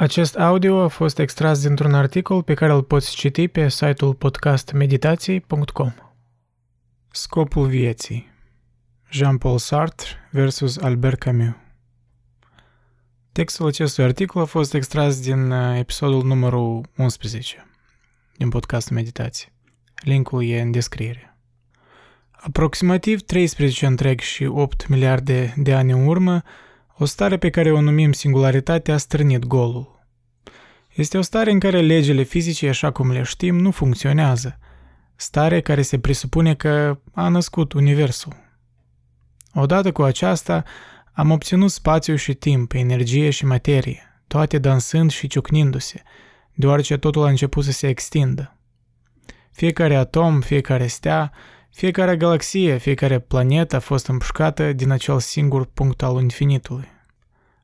Acest audio a fost extras dintr-un articol pe care îl poți citi pe site-ul podcastmeditații.com. Scopul vieții Jean-Paul Sartre versus Albert Camus Textul acestui articol a fost extras din uh, episodul numărul 11 din podcastul Meditații. Linkul e în descriere. Aproximativ 13 întreg și 8 miliarde de ani în urmă, o stare pe care o numim singularitate a strânit golul. Este o stare în care legile fizice, așa cum le știm, nu funcționează. Stare care se presupune că a născut Universul. Odată cu aceasta, am obținut spațiu și timp, energie și materie, toate dansând și ciucnindu-se, deoarece totul a început să se extindă. Fiecare atom, fiecare stea, fiecare galaxie, fiecare planetă a fost împușcată din acel singur punct al infinitului.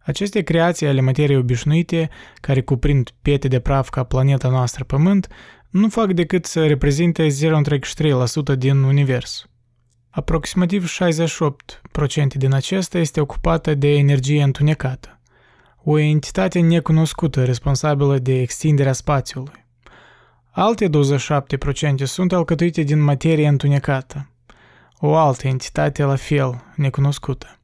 Aceste creații ale materiei obișnuite, care cuprind piete de praf ca planeta noastră Pământ, nu fac decât să reprezinte 0,3% din univers. Aproximativ 68% din acesta este ocupată de energie întunecată, o entitate necunoscută responsabilă de extinderea spațiului. Alte 27% sunt alcătuite din materie întunecată, o altă entitate la fel necunoscută.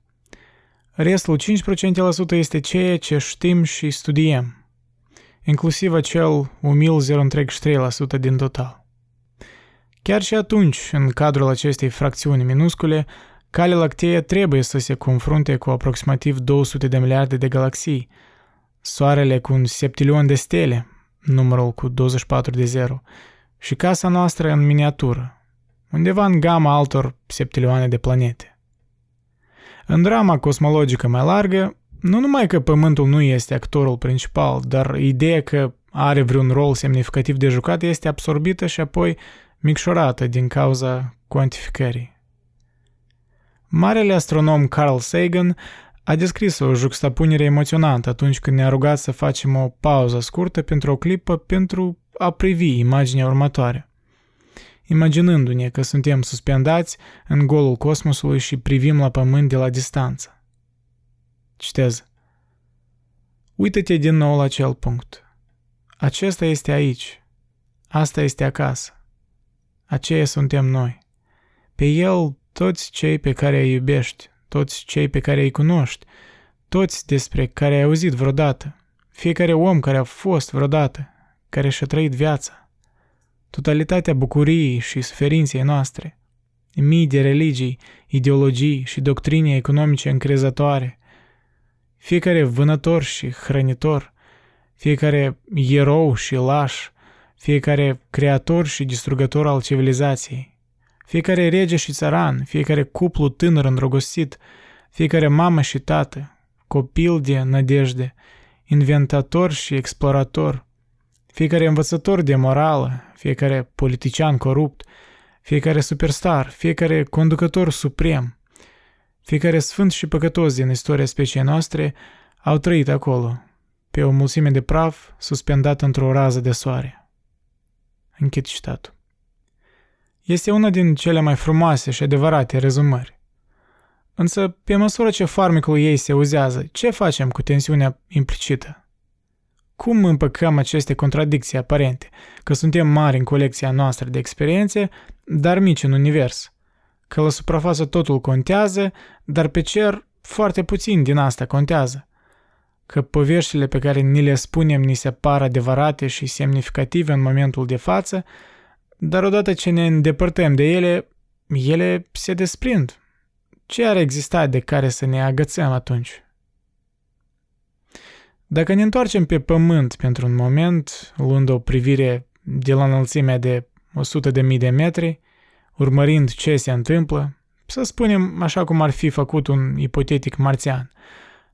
Restul 5% este ceea ce știm și studiem, inclusiv acel umil 0,3% din total. Chiar și atunci, în cadrul acestei fracțiuni minuscule, Calea Lactee trebuie să se confrunte cu aproximativ 200 de miliarde de galaxii, Soarele cu un septilion de stele, numărul cu 24 de 0, și casa noastră în miniatură, undeva în gama altor septilioane de planete. În drama cosmologică mai largă, nu numai că Pământul nu este actorul principal, dar ideea că are vreun rol semnificativ de jucat este absorbită și apoi micșorată din cauza cuantificării. Marele astronom Carl Sagan a descris o juxtapunere emoționantă atunci când ne-a rugat să facem o pauză scurtă pentru o clipă pentru a privi imaginea următoare imaginându-ne că suntem suspendați în golul cosmosului și privim la pământ de la distanță. Citez. Uită-te din nou la acel punct. Acesta este aici. Asta este acasă. Aceia suntem noi. Pe el toți cei pe care îi iubești, toți cei pe care îi cunoști, toți despre care ai auzit vreodată, fiecare om care a fost vreodată, care și-a trăit viața totalitatea bucuriei și suferinței noastre, mii de religii, ideologii și doctrine economice încrezătoare, fiecare vânător și hrănitor, fiecare erou și laș, fiecare creator și distrugător al civilizației, fiecare rege și țăran, fiecare cuplu tânăr îndrăgostit, fiecare mamă și tată, copil de nădejde, inventator și explorator – fiecare învățător de morală, fiecare politician corupt, fiecare superstar, fiecare conducător suprem, fiecare sfânt și păcătos din istoria speciei noastre au trăit acolo, pe o mulțime de praf suspendat într-o rază de soare. Închid citatul. Este una din cele mai frumoase și adevărate rezumări. Însă, pe măsură ce farmecul ei se uzează, ce facem cu tensiunea implicită? Cum împăcăm aceste contradicții aparente, că suntem mari în colecția noastră de experiențe, dar mici în univers? Că la suprafață totul contează, dar pe cer foarte puțin din asta contează. Că poveștile pe care ni le spunem ni se par adevărate și semnificative în momentul de față, dar odată ce ne îndepărtăm de ele, ele se desprind. Ce ar exista de care să ne agățăm atunci? Dacă ne întoarcem pe pământ pentru un moment, luând o privire de la înălțimea de 100 de mii de metri, urmărind ce se întâmplă, să spunem așa cum ar fi făcut un ipotetic marțian,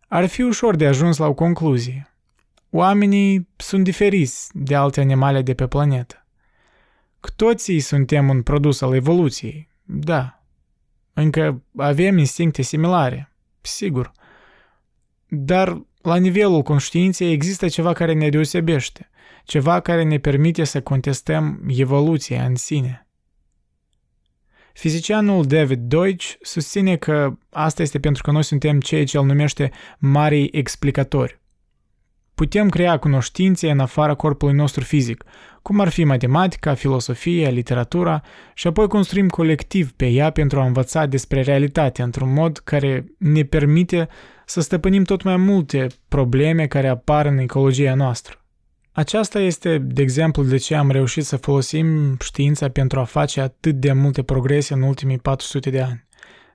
ar fi ușor de ajuns la o concluzie. Oamenii sunt diferiți de alte animale de pe planetă. Cu toții suntem un produs al evoluției, da. Încă avem instincte similare, sigur. Dar la nivelul conștiinței există ceva care ne deosebește, ceva care ne permite să contestăm evoluția în sine. Fizicianul David Deutsch susține că asta este pentru că noi suntem cei ce îl numește marii explicatori. Putem crea cunoștințe în afara corpului nostru fizic, cum ar fi matematica, filosofia, literatura, și apoi construim colectiv pe ea pentru a învăța despre realitate într-un mod care ne permite să stăpânim tot mai multe probleme care apar în ecologia noastră. Aceasta este, de exemplu, de ce am reușit să folosim știința pentru a face atât de multe progrese în ultimii 400 de ani,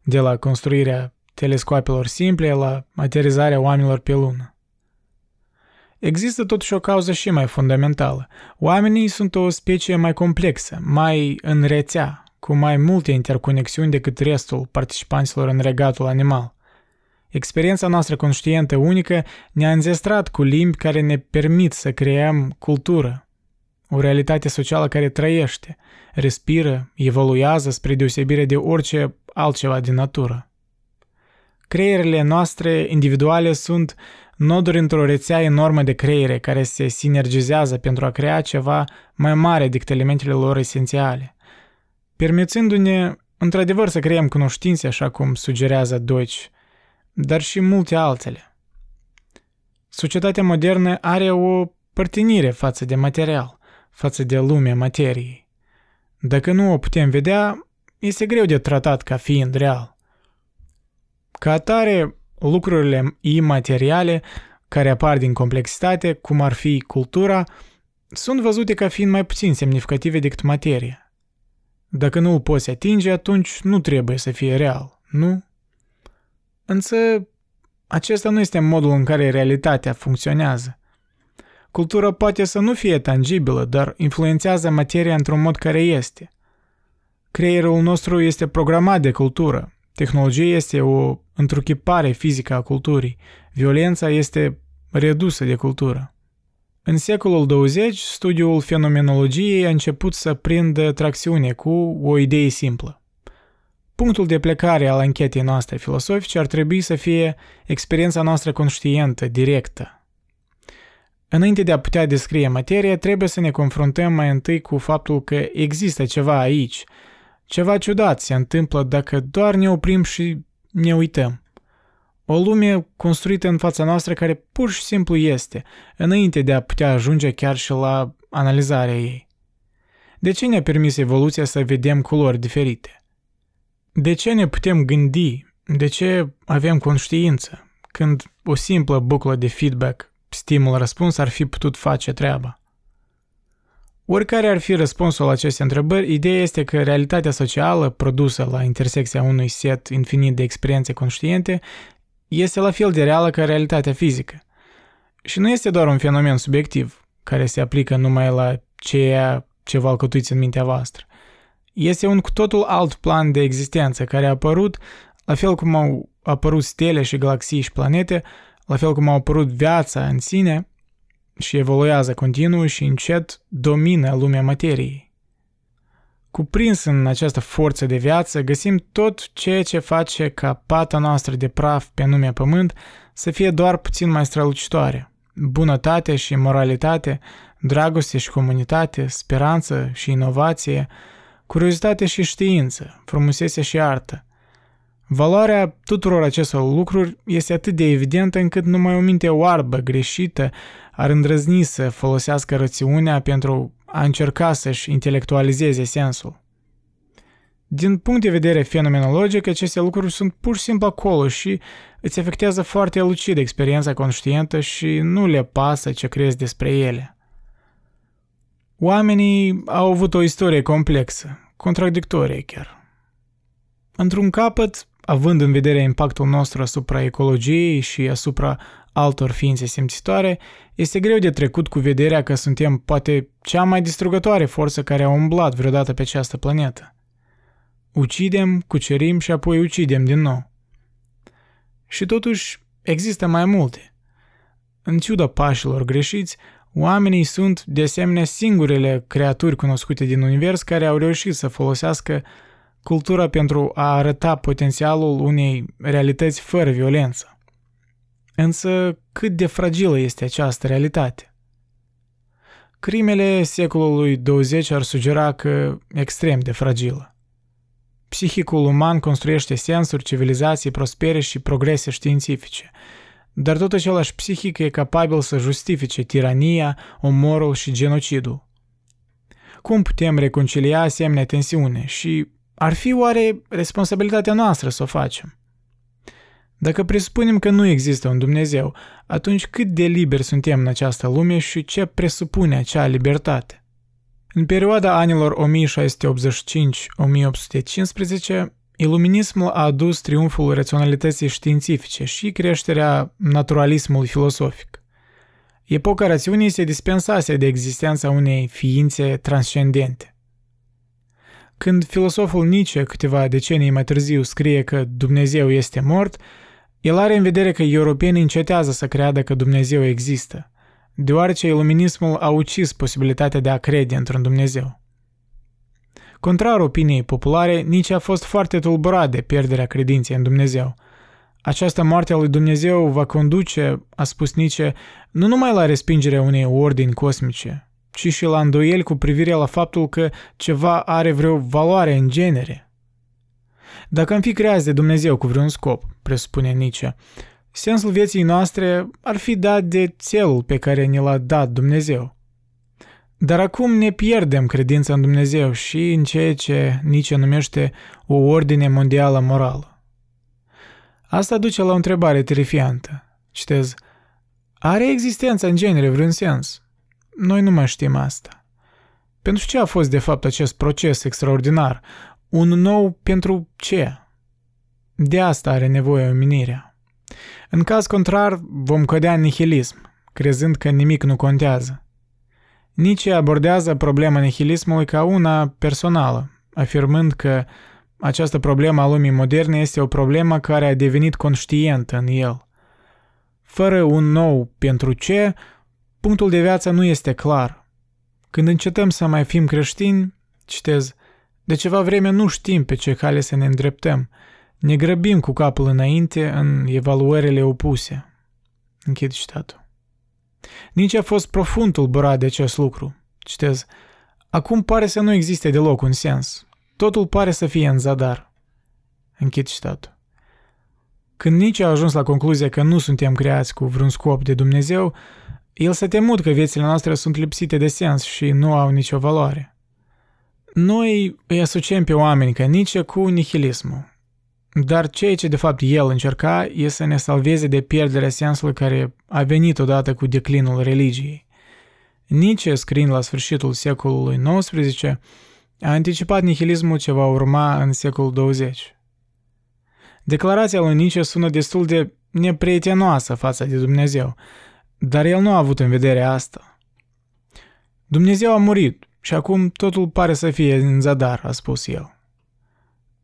de la construirea telescoapelor simple la aterizarea oamenilor pe lună. Există totuși o cauză și mai fundamentală. Oamenii sunt o specie mai complexă, mai în rețea, cu mai multe interconexiuni decât restul participanților în regatul animal. Experiența noastră conștientă unică ne-a înzestrat cu limbi care ne permit să creăm cultură, o realitate socială care trăiește, respiră, evoluează spre deosebire de orice altceva din natură. Creierile noastre individuale sunt noduri într-o rețea enormă de creiere care se sinergizează pentru a crea ceva mai mare decât elementele lor esențiale, permițându-ne într-adevăr să creăm cunoștințe așa cum sugerează Deutsch, dar și multe altele. Societatea modernă are o părtinire față de material, față de lumea materiei. Dacă nu o putem vedea, este greu de tratat ca fiind real. Ca atare, lucrurile imateriale care apar din complexitate, cum ar fi cultura, sunt văzute ca fiind mai puțin semnificative decât materia. Dacă nu îl poți atinge, atunci nu trebuie să fie real, nu? Însă, acesta nu este modul în care realitatea funcționează. Cultura poate să nu fie tangibilă, dar influențează materia într-un mod care este. Creierul nostru este programat de cultură. Tehnologia este o întruchipare fizică a culturii. Violența este redusă de cultură. În secolul 20, studiul fenomenologiei a început să prindă tracțiune cu o idee simplă. Punctul de plecare al anchetei noastre filosofice ar trebui să fie experiența noastră conștientă, directă. Înainte de a putea descrie materia, trebuie să ne confruntăm mai întâi cu faptul că există ceva aici. Ceva ciudat se întâmplă dacă doar ne oprim și ne uităm. O lume construită în fața noastră care pur și simplu este, înainte de a putea ajunge chiar și la analizarea ei. De ce ne-a permis evoluția să vedem culori diferite? De ce ne putem gândi? De ce avem conștiință? Când o simplă buclă de feedback, stimul-răspuns ar fi putut face treaba. Oricare ar fi răspunsul la aceste întrebări, ideea este că realitatea socială produsă la intersecția unui set infinit de experiențe conștiente este la fel de reală ca realitatea fizică. Și nu este doar un fenomen subiectiv, care se aplică numai la ceea ce vă alcătuiți în mintea voastră. Este un cu totul alt plan de existență care a apărut, la fel cum au apărut stele și galaxii și planete, la fel cum a apărut viața în sine și evoluează continuu și încet domină lumea materiei. Cuprins în această forță de viață, găsim tot ceea ce face ca pata noastră de praf pe nume Pământ să fie doar puțin mai strălucitoare. Bunătate și moralitate, dragoste și comunitate, speranță și inovație, curiozitate și știință, frumusețe și artă. Valoarea tuturor acestor lucruri este atât de evidentă încât numai o minte oarbă, greșită, ar îndrăzni să folosească rațiunea pentru a încerca să-și intelectualizeze sensul. Din punct de vedere fenomenologic, aceste lucruri sunt pur și simplu acolo și îți afectează foarte lucid experiența conștientă și nu le pasă ce crezi despre ele. Oamenii au avut o istorie complexă, contradictorie chiar. Într-un capăt, având în vedere impactul nostru asupra ecologiei și asupra altor ființe simțitoare, este greu de trecut cu vederea că suntem poate cea mai distrugătoare forță care a umblat vreodată pe această planetă. Ucidem, cucerim și apoi ucidem din nou. Și totuși există mai multe. În ciuda pașilor greșiți, Oamenii sunt, de asemenea, singurele creaturi cunoscute din univers care au reușit să folosească cultura pentru a arăta potențialul unei realități fără violență. Însă, cât de fragilă este această realitate? Crimele secolului 20 ar sugera că extrem de fragilă. Psihicul uman construiește sensuri, civilizații prospere și progrese științifice, dar tot același psihic e capabil să justifice tirania, omorul și genocidul. Cum putem reconcilia asemenea tensiune și ar fi oare responsabilitatea noastră să o facem? Dacă presupunem că nu există un Dumnezeu, atunci cât de liberi suntem în această lume și ce presupune acea libertate? În perioada anilor 1685-1815, iluminismul a adus triumful raționalității științifice și creșterea naturalismului filosofic. Epoca rațiunii se dispensase de existența unei ființe transcendente. Când filosoful Nietzsche, câteva decenii mai târziu, scrie că Dumnezeu este mort, el are în vedere că europenii încetează să creadă că Dumnezeu există, deoarece iluminismul a ucis posibilitatea de a crede într-un Dumnezeu. Contrar opiniei populare, Nietzsche a fost foarte tulburat de pierderea credinței în Dumnezeu. Această moarte a lui Dumnezeu va conduce, a spus Nietzsche, nu numai la respingerea unei ordini cosmice, ci și la îndoieli cu privire la faptul că ceva are vreo valoare în genere – dacă am fi creați de Dumnezeu cu vreun scop, presupune Nietzsche, sensul vieții noastre ar fi dat de țelul pe care ne l-a dat Dumnezeu. Dar acum ne pierdem credința în Dumnezeu și în ceea ce Nietzsche numește o ordine mondială morală. Asta duce la o întrebare terifiantă. Citez, are existența în genere vreun sens? Noi nu mai știm asta. Pentru ce a fost de fapt acest proces extraordinar, un nou pentru ce? De asta are nevoie omenirea. În caz contrar, vom cădea în nihilism, crezând că nimic nu contează. Nietzsche abordează problema nihilismului ca una personală, afirmând că această problemă a lumii moderne este o problemă care a devenit conștientă în el. Fără un nou pentru ce, punctul de viață nu este clar. Când încetăm să mai fim creștini, citez, de ceva vreme nu știm pe ce cale să ne îndreptăm. Ne grăbim cu capul înainte în evaluările opuse. Închid citatul. Nici a fost profund tulburat de acest lucru. Citez, acum pare să nu existe deloc un sens. Totul pare să fie în zadar. Închid citatul. Când nici a ajuns la concluzia că nu suntem creați cu vreun scop de Dumnezeu, el s-a temut că viețile noastre sunt lipsite de sens și nu au nicio valoare. Noi îi asociem pe oameni ca Nietzsche cu nihilismul. Dar ceea ce de fapt el încerca e să ne salveze de pierderea sensului care a venit odată cu declinul religiei. Nietzsche, scriind la sfârșitul secolului XIX, a anticipat nihilismul ce va urma în secolul 20. Declarația lui Nietzsche sună destul de neprietenoasă față de Dumnezeu, dar el nu a avut în vedere asta. Dumnezeu a murit și acum totul pare să fie în zadar, a spus el.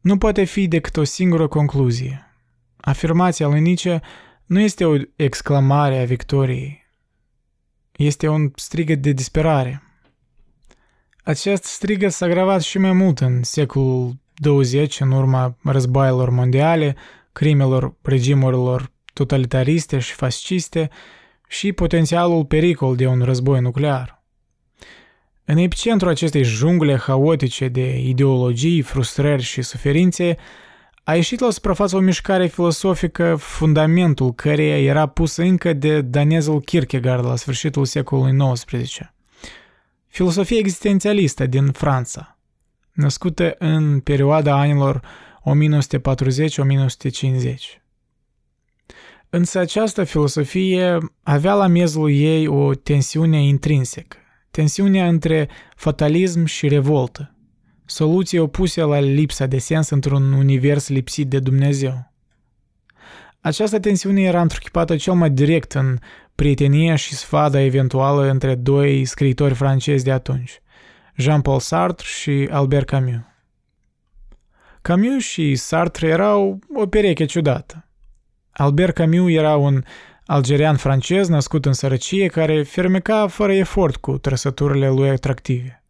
Nu poate fi decât o singură concluzie. Afirmația lui Nietzsche nu este o exclamare a victoriei. Este un strigăt de disperare. Acest strigăt s-a agravat și mai mult în secolul 20 în urma războaielor mondiale, crimelor regimurilor totalitariste și fasciste și potențialul pericol de un război nuclear. În epicentrul acestei jungle haotice de ideologii, frustrări și suferințe, a ieșit la suprafață o mișcare filosofică, fundamentul căreia era pus încă de danezul Kierkegaard la sfârșitul secolului XIX. Filosofia existențialistă din Franța, născută în perioada anilor 1940-1950. Însă această filosofie avea la miezul ei o tensiune intrinsecă tensiunea între fatalism și revoltă, soluții opuse la lipsa de sens într-un univers lipsit de Dumnezeu. Această tensiune era întruchipată cel mai direct în prietenia și sfada eventuală între doi scriitori francezi de atunci, Jean-Paul Sartre și Albert Camus. Camus și Sartre erau o pereche ciudată. Albert Camus era un algerian-francez născut în sărăcie care fermeca fără efort cu trăsăturile lui atractive.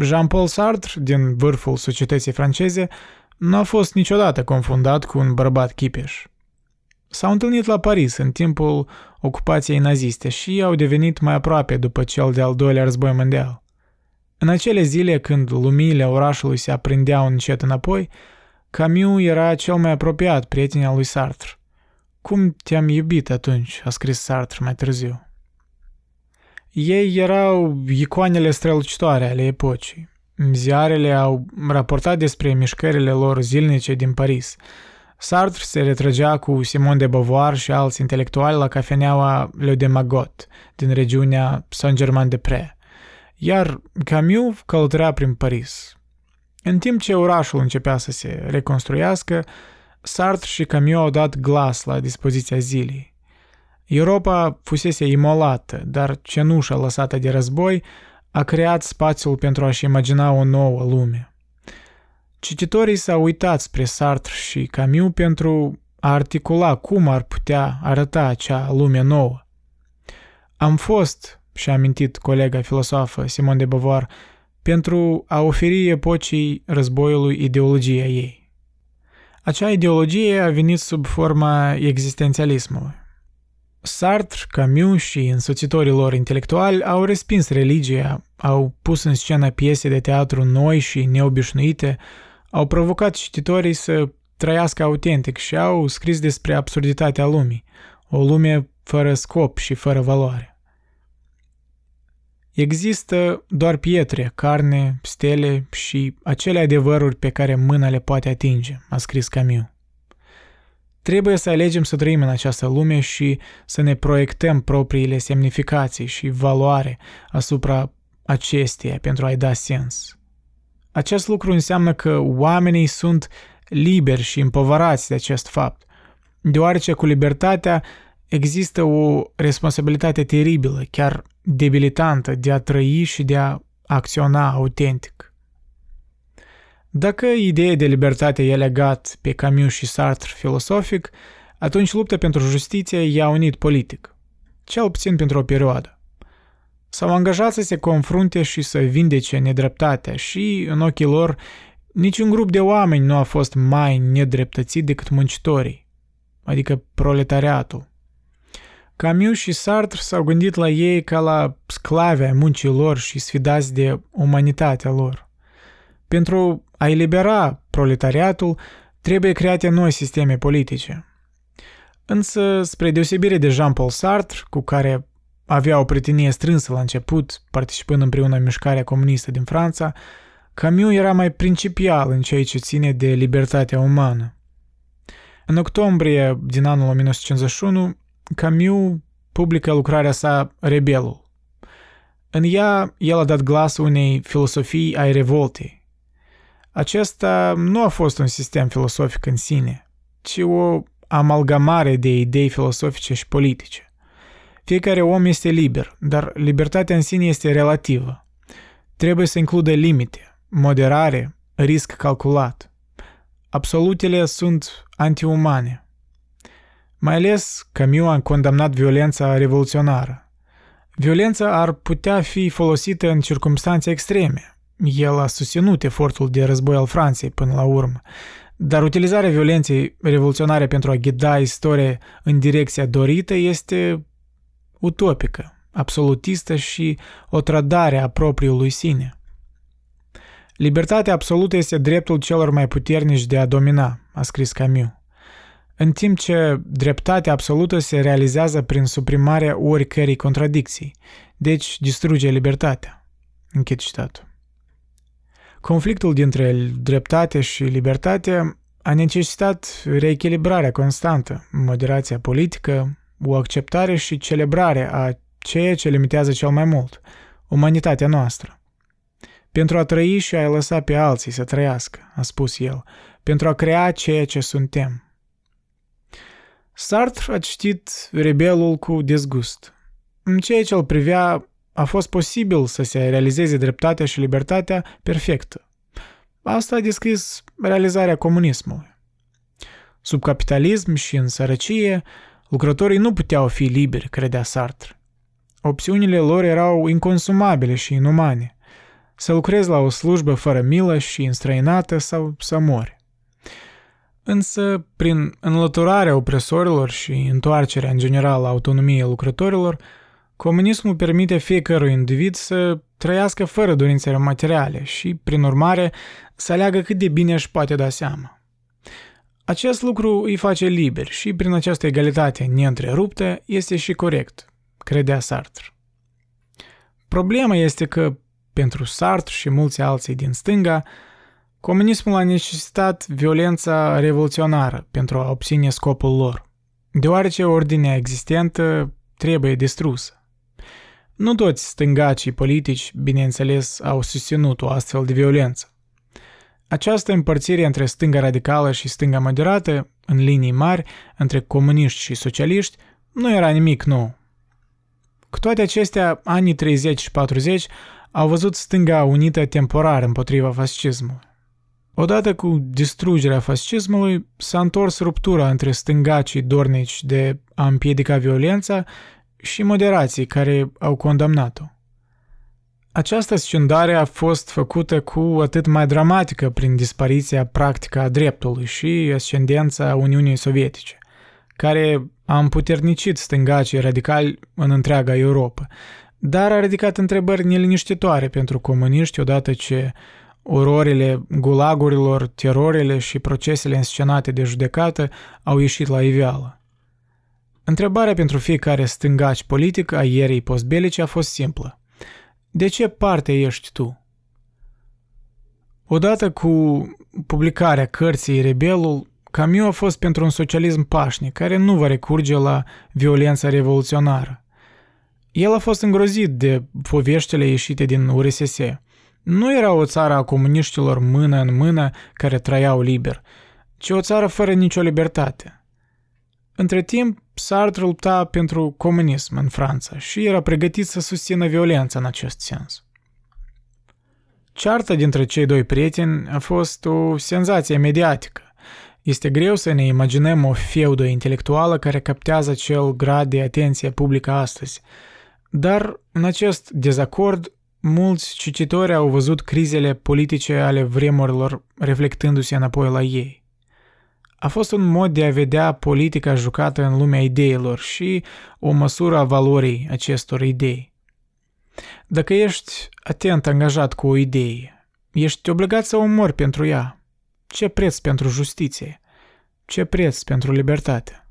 Jean-Paul Sartre, din vârful societății franceze, nu a fost niciodată confundat cu un bărbat chipeș. S-au întâlnit la Paris în timpul ocupației naziste și au devenit mai aproape după cel de-al doilea război mondial. În acele zile când luminile orașului se aprindeau încet înapoi, Camus era cel mai apropiat prieten al lui Sartre cum te-am iubit atunci, a scris Sartre mai târziu. Ei erau icoanele strălucitoare ale epocii. Ziarele au raportat despre mișcările lor zilnice din Paris. Sartre se retrăgea cu Simon de Beauvoir și alți intelectuali la cafeneaua Le de Magot din regiunea Saint-Germain-de-Prés, iar Camus călătorea prin Paris. În timp ce orașul începea să se reconstruiască, Sartre și Camus au dat glas la dispoziția zilei. Europa fusese imolată, dar cenușa lăsată de război a creat spațiul pentru a-și imagina o nouă lume. Cititorii s-au uitat spre Sartre și Camus pentru a articula cum ar putea arăta acea lume nouă. Am fost, și-a amintit colega filosofă Simon de Beauvoir, pentru a oferi epocii războiului ideologia ei. Acea ideologie a venit sub forma existențialismului. Sartre, Camus și însoțitorii lor intelectuali au respins religia, au pus în scenă piese de teatru noi și neobișnuite, au provocat cititorii să trăiască autentic și au scris despre absurditatea lumii, o lume fără scop și fără valoare. Există doar pietre, carne, stele și acele adevăruri pe care mâna le poate atinge, a scris Camus. Trebuie să alegem să trăim în această lume și să ne proiectăm propriile semnificații și valoare asupra acesteia pentru a-i da sens. Acest lucru înseamnă că oamenii sunt liberi și împovărați de acest fapt, deoarece cu libertatea există o responsabilitate teribilă, chiar debilitantă, de a trăi și de a acționa autentic. Dacă ideea de libertate e legat pe Camus și Sartre filosofic, atunci lupta pentru justiție i-a unit politic, cel puțin pentru o perioadă. S-au angajat să se confrunte și să vindece nedreptatea și, în ochii lor, niciun grup de oameni nu a fost mai nedreptățit decât muncitorii, adică proletariatul. Camus și Sartre s-au gândit la ei ca la sclave ai muncii lor și sfidați de umanitatea lor. Pentru a elibera proletariatul, trebuie create noi sisteme politice. Însă, spre deosebire de Jean-Paul Sartre, cu care avea o prietenie strânsă la început, participând împreună în mișcarea comunistă din Franța, Camus era mai principial în ceea ce ține de libertatea umană. În octombrie din anul 1951, Camus publică lucrarea sa Rebelul. În ea, el a dat glas unei filosofii ai revoltei. Acesta nu a fost un sistem filosofic în sine, ci o amalgamare de idei filosofice și politice. Fiecare om este liber, dar libertatea în sine este relativă. Trebuie să includă limite, moderare, risc calculat. Absolutele sunt antiumane. Mai ales Camus a condamnat violența revoluționară. Violența ar putea fi folosită în circunstanțe extreme. El a susținut efortul de război al Franței până la urmă, dar utilizarea violenței revoluționare pentru a ghida istoria în direcția dorită este utopică, absolutistă și o trădare a propriului sine. Libertatea absolută este dreptul celor mai puternici de a domina, a scris Camus în timp ce dreptatea absolută se realizează prin suprimarea oricărei contradicții, deci distruge libertatea. Închid citatul. Conflictul dintre dreptate și libertate a necesitat reechilibrarea constantă, moderația politică, o acceptare și celebrare a ceea ce limitează cel mai mult, umanitatea noastră. Pentru a trăi și a lăsa pe alții să trăiască, a spus el, pentru a crea ceea ce suntem, Sartre a citit Rebelul cu dezgust. În ceea ce îl privea, a fost posibil să se realizeze dreptatea și libertatea perfectă. Asta a descris realizarea comunismului. Sub capitalism și în sărăcie, lucrătorii nu puteau fi liberi, credea Sartre. Opțiunile lor erau inconsumabile și inumane. Să lucrezi la o slujbă fără milă și înstrăinată sau să mori. Însă, prin înlăturarea opresorilor și întoarcerea în general la autonomiei lucrătorilor, comunismul permite fiecărui individ să trăiască fără dorințele materiale și, prin urmare, să aleagă cât de bine își poate da seama. Acest lucru îi face liber și prin această egalitate neîntreruptă este și corect, credea Sartre. Problema este că, pentru Sartre și mulți alții din stânga, comunismul a necesitat violența revoluționară pentru a obține scopul lor, deoarece ordinea existentă trebuie distrusă. Nu toți stângacii politici, bineînțeles, au susținut o astfel de violență. Această împărțire între stânga radicală și stânga moderată, în linii mari, între comuniști și socialiști, nu era nimic nou. Cu toate acestea, anii 30 și 40 au văzut stânga unită temporar împotriva fascismului. Odată cu distrugerea fascismului, s-a întors ruptura între stângacii dornici de a împiedica violența și moderații care au condamnat-o. Această scindare a fost făcută cu atât mai dramatică prin dispariția practică a dreptului și ascendența Uniunii Sovietice, care a împuternicit stângacii radicali în întreaga Europa, dar a ridicat întrebări neliniștitoare pentru comuniști odată ce ororile gulagurilor, terorile și procesele înscenate de judecată au ieșit la iveală. Întrebarea pentru fiecare stângaci politic a ierii postbelice a fost simplă. De ce parte ești tu? Odată cu publicarea cărții Rebelul, Camus a fost pentru un socialism pașnic, care nu va recurge la violența revoluționară. El a fost îngrozit de poveștile ieșite din URSS. Nu era o țară a comuniștilor mână în mână care trăiau liber, ci o țară fără nicio libertate. Între timp, Sartre lupta pentru comunism în Franța și era pregătit să susțină violența în acest sens. Cearta dintre cei doi prieteni a fost o senzație mediatică. Este greu să ne imaginăm o feudă intelectuală care captează acel grad de atenție publică astăzi. Dar în acest dezacord, mulți cititori au văzut crizele politice ale vremurilor reflectându-se înapoi la ei a fost un mod de a vedea politica jucată în lumea ideilor și o măsură a valorii acestor idei. Dacă ești atent angajat cu o idee, ești obligat să o mori pentru ea. Ce preț pentru justiție? Ce preț pentru libertate?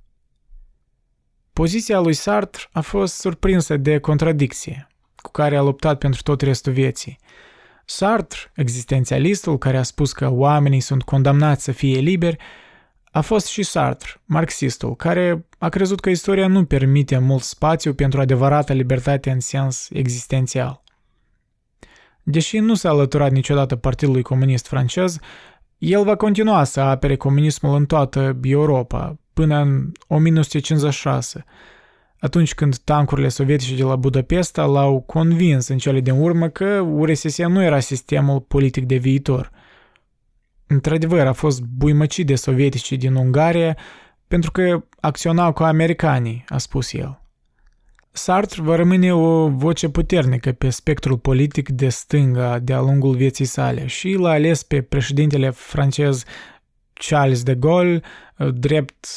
Poziția lui Sartre a fost surprinsă de contradicție, cu care a luptat pentru tot restul vieții. Sartre, existențialistul care a spus că oamenii sunt condamnați să fie liberi, a fost și Sartre, marxistul, care a crezut că istoria nu permite mult spațiu pentru adevărată libertate în sens existențial. Deși nu s-a alăturat niciodată Partidului Comunist francez, el va continua să apere comunismul în toată Europa, până în 1956, atunci când tancurile sovietice de la Budapesta l-au convins în cele din urmă că URSS nu era sistemul politic de viitor – Într-adevăr, a fost buimăcit de sovietici din Ungaria pentru că acționau cu americanii, a spus el. Sartre va rămâne o voce puternică pe spectrul politic de stânga de-a lungul vieții sale și l-a ales pe președintele francez Charles de Gaulle drept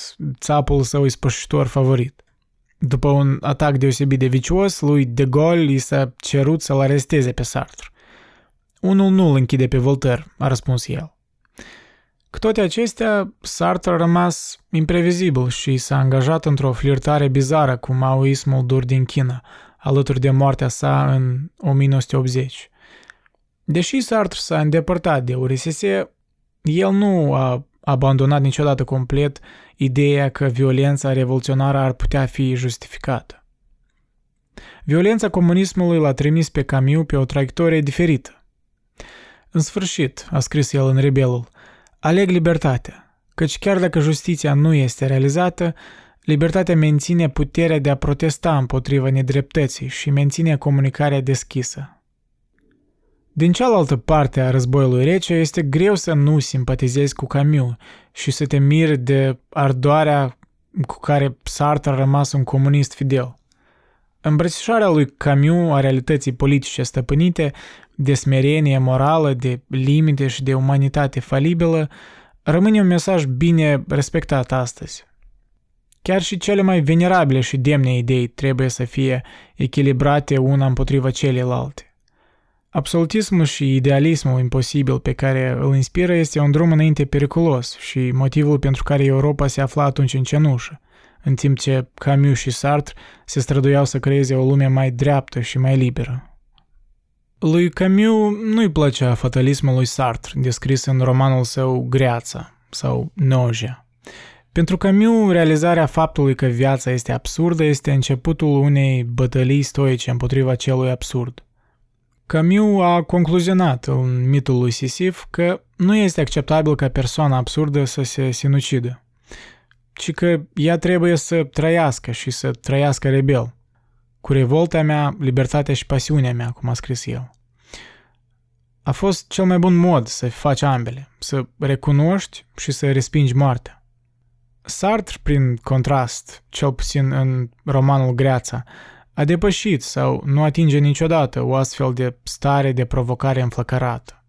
țapul său ispășitor favorit. După un atac deosebit de vicios, lui de Gaulle i s-a cerut să-l aresteze pe Sartre. Unul nu îl închide pe Voltaire, a răspuns el. Cu toate acestea, Sartre a rămas imprevizibil și s-a angajat într-o flirtare bizară cu maoismul dur din China, alături de moartea sa în 1980. Deși Sartre s-a îndepărtat de URSS, el nu a abandonat niciodată complet ideea că violența revoluționară ar putea fi justificată. Violența comunismului l-a trimis pe Camus pe o traiectorie diferită. În sfârșit, a scris el în Rebelul, Aleg libertatea, căci chiar dacă justiția nu este realizată, libertatea menține puterea de a protesta împotriva nedreptății și menține comunicarea deschisă. Din cealaltă parte a războiului rece este greu să nu simpatizezi cu Camus și să te miri de ardoarea cu care Sartre a rămas un comunist fidel. Îmbrățișarea lui Camus a realității politice stăpânite de smerenie morală, de limite și de umanitate falibilă, rămâne un mesaj bine respectat astăzi. Chiar și cele mai venerabile și demne idei trebuie să fie echilibrate una împotriva celelalte. Absolutismul și idealismul imposibil pe care îl inspiră este un drum înainte periculos și motivul pentru care Europa se afla atunci în cenușă, în timp ce Camus și Sartre se străduiau să creeze o lume mai dreaptă și mai liberă. Lui Camus nu-i plăcea fatalismul lui Sartre, descris în romanul său Greața sau Noja. Pentru Camus, realizarea faptului că viața este absurdă este începutul unei bătălii stoice împotriva celui absurd. Camus a concluzionat în mitul lui Sisif că nu este acceptabil ca persoana absurdă să se sinucidă, ci că ea trebuie să trăiască și să trăiască rebel, cu revolta mea, libertatea și pasiunea mea, cum a scris el. A fost cel mai bun mod să faci ambele, să recunoști și să respingi moartea. Sartre, prin contrast, cel puțin în romanul Greața, a depășit sau nu atinge niciodată o astfel de stare de provocare înflăcărată.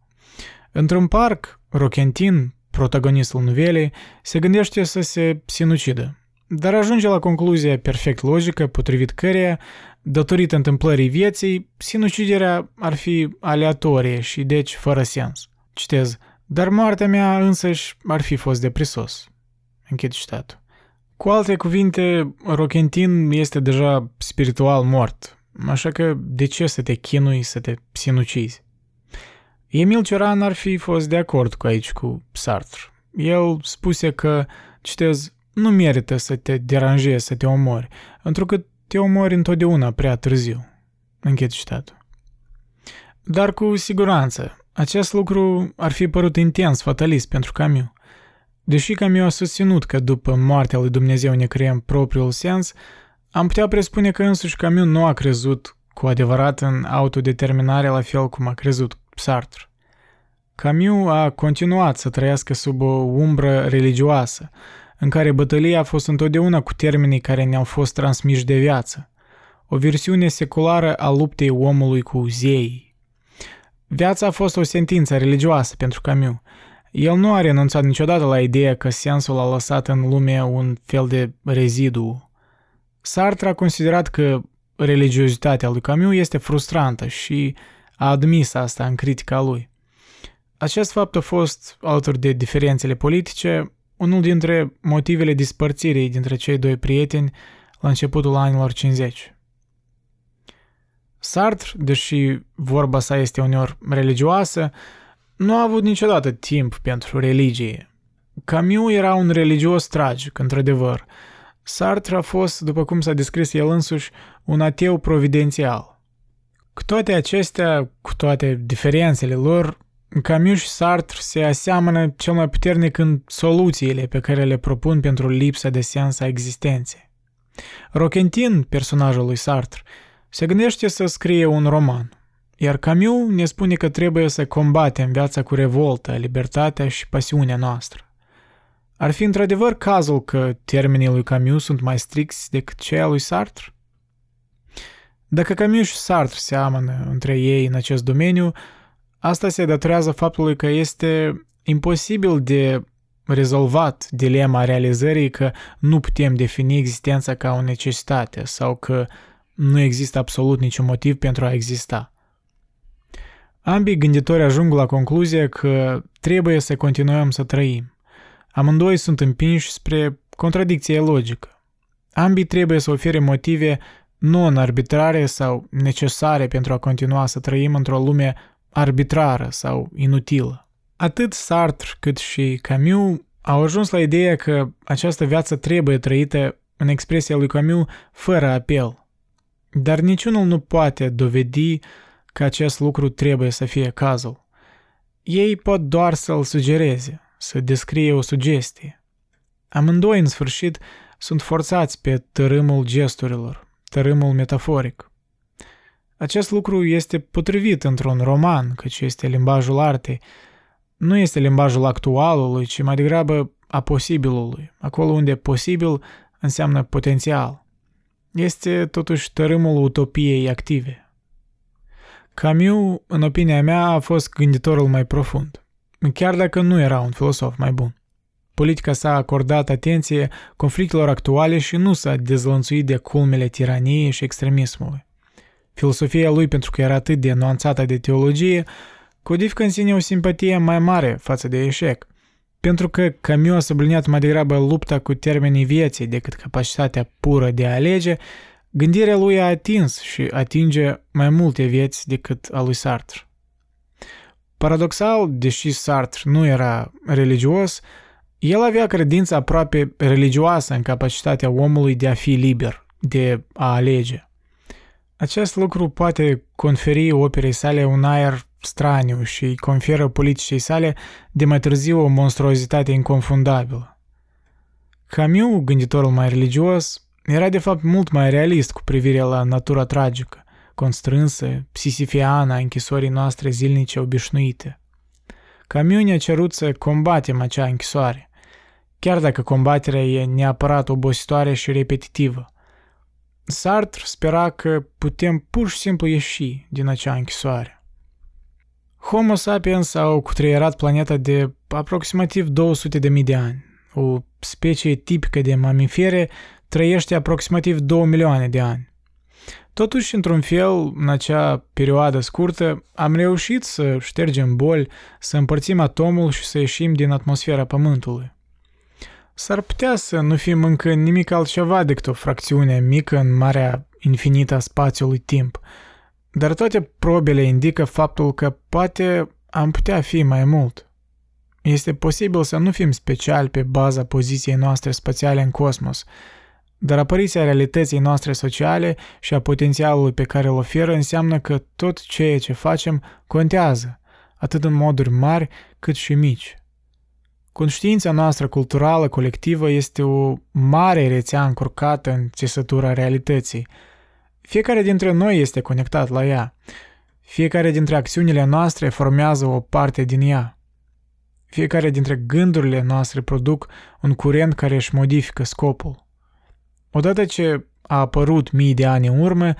Într-un parc, Rochentin, protagonistul novelei, se gândește să se sinucidă, dar ajunge la concluzia perfect logică potrivit căreia, datorită întâmplării vieții, sinuciderea ar fi aleatorie și deci fără sens. Citez, dar moartea mea însăși ar fi fost deprisos. Închid citatul. Cu alte cuvinte, Rochentin este deja spiritual mort, așa că de ce să te chinui să te sinucizi? Emil Cioran ar fi fost de acord cu aici cu Sartre. El spuse că, citez, nu merită să te deranjezi, să te omori, întrucât te omori întotdeauna prea târziu. Închid citatul. Dar cu siguranță, acest lucru ar fi părut intens fatalist pentru Camus. Deși Camus a susținut că după moartea lui Dumnezeu ne creăm propriul sens, am putea presupune că însuși Camus nu a crezut cu adevărat în autodeterminare la fel cum a crezut Sartre. Camus a continuat să trăiască sub o umbră religioasă, în care bătălia a fost întotdeauna cu termenii care ne-au fost transmiși de viață, o versiune seculară a luptei omului cu zeii. Viața a fost o sentință religioasă pentru Camus, el nu a renunțat niciodată la ideea că sensul a lăsat în lume un fel de rezidu. Sartre a considerat că religiozitatea lui Camus este frustrantă și a admis asta în critica lui. Acest fapt a fost, alături de diferențele politice, unul dintre motivele dispărțirii dintre cei doi prieteni la începutul anilor 50. Sartre, deși vorba sa este uneori religioasă, nu a avut niciodată timp pentru religie. Camus era un religios tragic, într-adevăr. Sartre a fost, după cum s-a descris el însuși, un ateu providențial. Cu toate acestea, cu toate diferențele lor, Camus și Sartre se aseamănă cel mai puternic în soluțiile pe care le propun pentru lipsa de sens a existenței. Rochentin, personajul lui Sartre, se gândește să scrie un roman – iar Camus ne spune că trebuie să combatem viața cu revoltă, libertatea și pasiunea noastră. Ar fi într-adevăr cazul că termenii lui Camus sunt mai stricți decât cei al lui Sartre? Dacă Camus și Sartre se amănă între ei în acest domeniu, asta se datorează faptului că este imposibil de rezolvat dilema realizării că nu putem defini existența ca o necesitate sau că nu există absolut niciun motiv pentru a exista. Ambii gânditori ajung la concluzia că trebuie să continuăm să trăim. Amândoi sunt împinși spre contradicție logică. Ambii trebuie să ofere motive non-arbitrare sau necesare pentru a continua să trăim într-o lume arbitrară sau inutilă. Atât Sartre cât și Camus au ajuns la ideea că această viață trebuie trăită în expresia lui Camus fără apel. Dar niciunul nu poate dovedi că acest lucru trebuie să fie cazul. Ei pot doar să-l sugereze, să descrie o sugestie. Amândoi, în sfârșit, sunt forțați pe tărâmul gesturilor, tărâmul metaforic. Acest lucru este potrivit într-un roman, căci este limbajul artei. Nu este limbajul actualului, ci mai degrabă a posibilului, acolo unde posibil înseamnă potențial. Este totuși tărâmul utopiei active. Camus, în opinia mea, a fost gânditorul mai profund, chiar dacă nu era un filosof mai bun. Politica s-a acordat atenție conflictelor actuale și nu s-a dezlănțuit de culmele tiraniei și extremismului. filosofia lui, pentru că era atât de nuanțată de teologie, codifică în sine o simpatie mai mare față de eșec. Pentru că Camus a subliniat mai degrabă lupta cu termenii vieții decât capacitatea pură de a alege, gândirea lui a atins și atinge mai multe vieți decât a lui Sartre. Paradoxal, deși Sartre nu era religios, el avea credința aproape religioasă în capacitatea omului de a fi liber, de a alege. Acest lucru poate conferi operei sale un aer straniu și îi conferă politicii sale de mai târziu o monstruozitate inconfundabilă. Camus, gânditorul mai religios, era de fapt mult mai realist cu privire la natura tragică, constrânsă, psisifiană a închisorii noastre zilnice obișnuite. Camus ne-a cerut să combatem acea închisoare, chiar dacă combaterea e neapărat obositoare și repetitivă. Sartre spera că putem pur și simplu ieși din acea închisoare. Homo sapiens au cutreierat planeta de aproximativ 200 de mii de ani. O specie tipică de mamifere trăiește aproximativ 2 milioane de ani. Totuși, într-un fel, în acea perioadă scurtă, am reușit să ștergem boli, să împărțim atomul și să ieșim din atmosfera Pământului. S-ar putea să nu fim încă nimic altceva decât o fracțiune mică în marea infinită a spațiului timp, dar toate probele indică faptul că poate am putea fi mai mult. Este posibil să nu fim speciali pe baza poziției noastre spațiale în cosmos, dar apariția realității noastre sociale și a potențialului pe care îl oferă înseamnă că tot ceea ce facem contează, atât în moduri mari cât și mici. Conștiința noastră culturală colectivă este o mare rețea încurcată în țesătura realității. Fiecare dintre noi este conectat la ea. Fiecare dintre acțiunile noastre formează o parte din ea. Fiecare dintre gândurile noastre produc un curent care își modifică scopul. Odată ce a apărut mii de ani în urmă,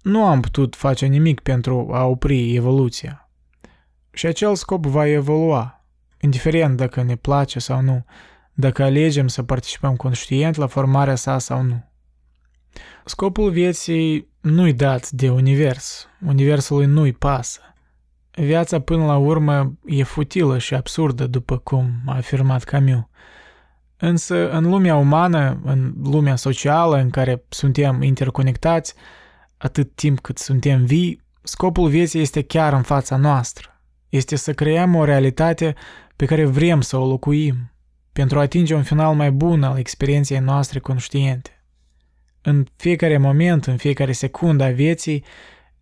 nu am putut face nimic pentru a opri evoluția. Și acel scop va evolua, indiferent dacă ne place sau nu, dacă alegem să participăm conștient la formarea sa sau nu. Scopul vieții nu-i dat de univers, universului nu-i pasă. Viața până la urmă e futilă și absurdă, după cum a afirmat Camus. Însă, în lumea umană, în lumea socială în care suntem interconectați, atât timp cât suntem vii, scopul vieții este chiar în fața noastră. Este să creăm o realitate pe care vrem să o locuim, pentru a atinge un final mai bun al experienței noastre conștiente. În fiecare moment, în fiecare secundă a vieții,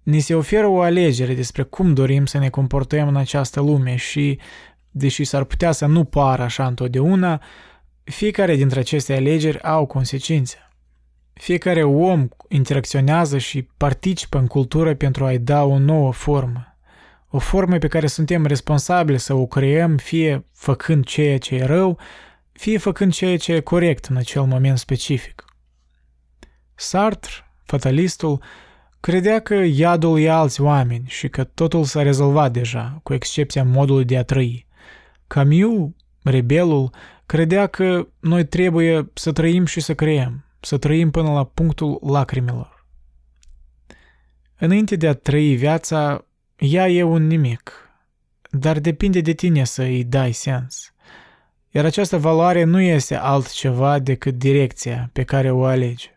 ni se oferă o alegere despre cum dorim să ne comportăm în această lume și, deși s-ar putea să nu pară așa întotdeauna, fiecare dintre aceste alegeri au consecințe. Fiecare om interacționează și participă în cultură pentru a-i da o nouă formă o formă pe care suntem responsabili să o creăm, fie făcând ceea ce e rău, fie făcând ceea ce e corect în acel moment specific. Sartre, fatalistul, credea că iadul e alți oameni și că totul s-a rezolvat deja, cu excepția modului de a trăi. Camus, rebelul, credea că noi trebuie să trăim și să creăm, să trăim până la punctul lacrimilor. Înainte de a trăi viața, ea e un nimic, dar depinde de tine să îi dai sens. Iar această valoare nu este altceva decât direcția pe care o alegi.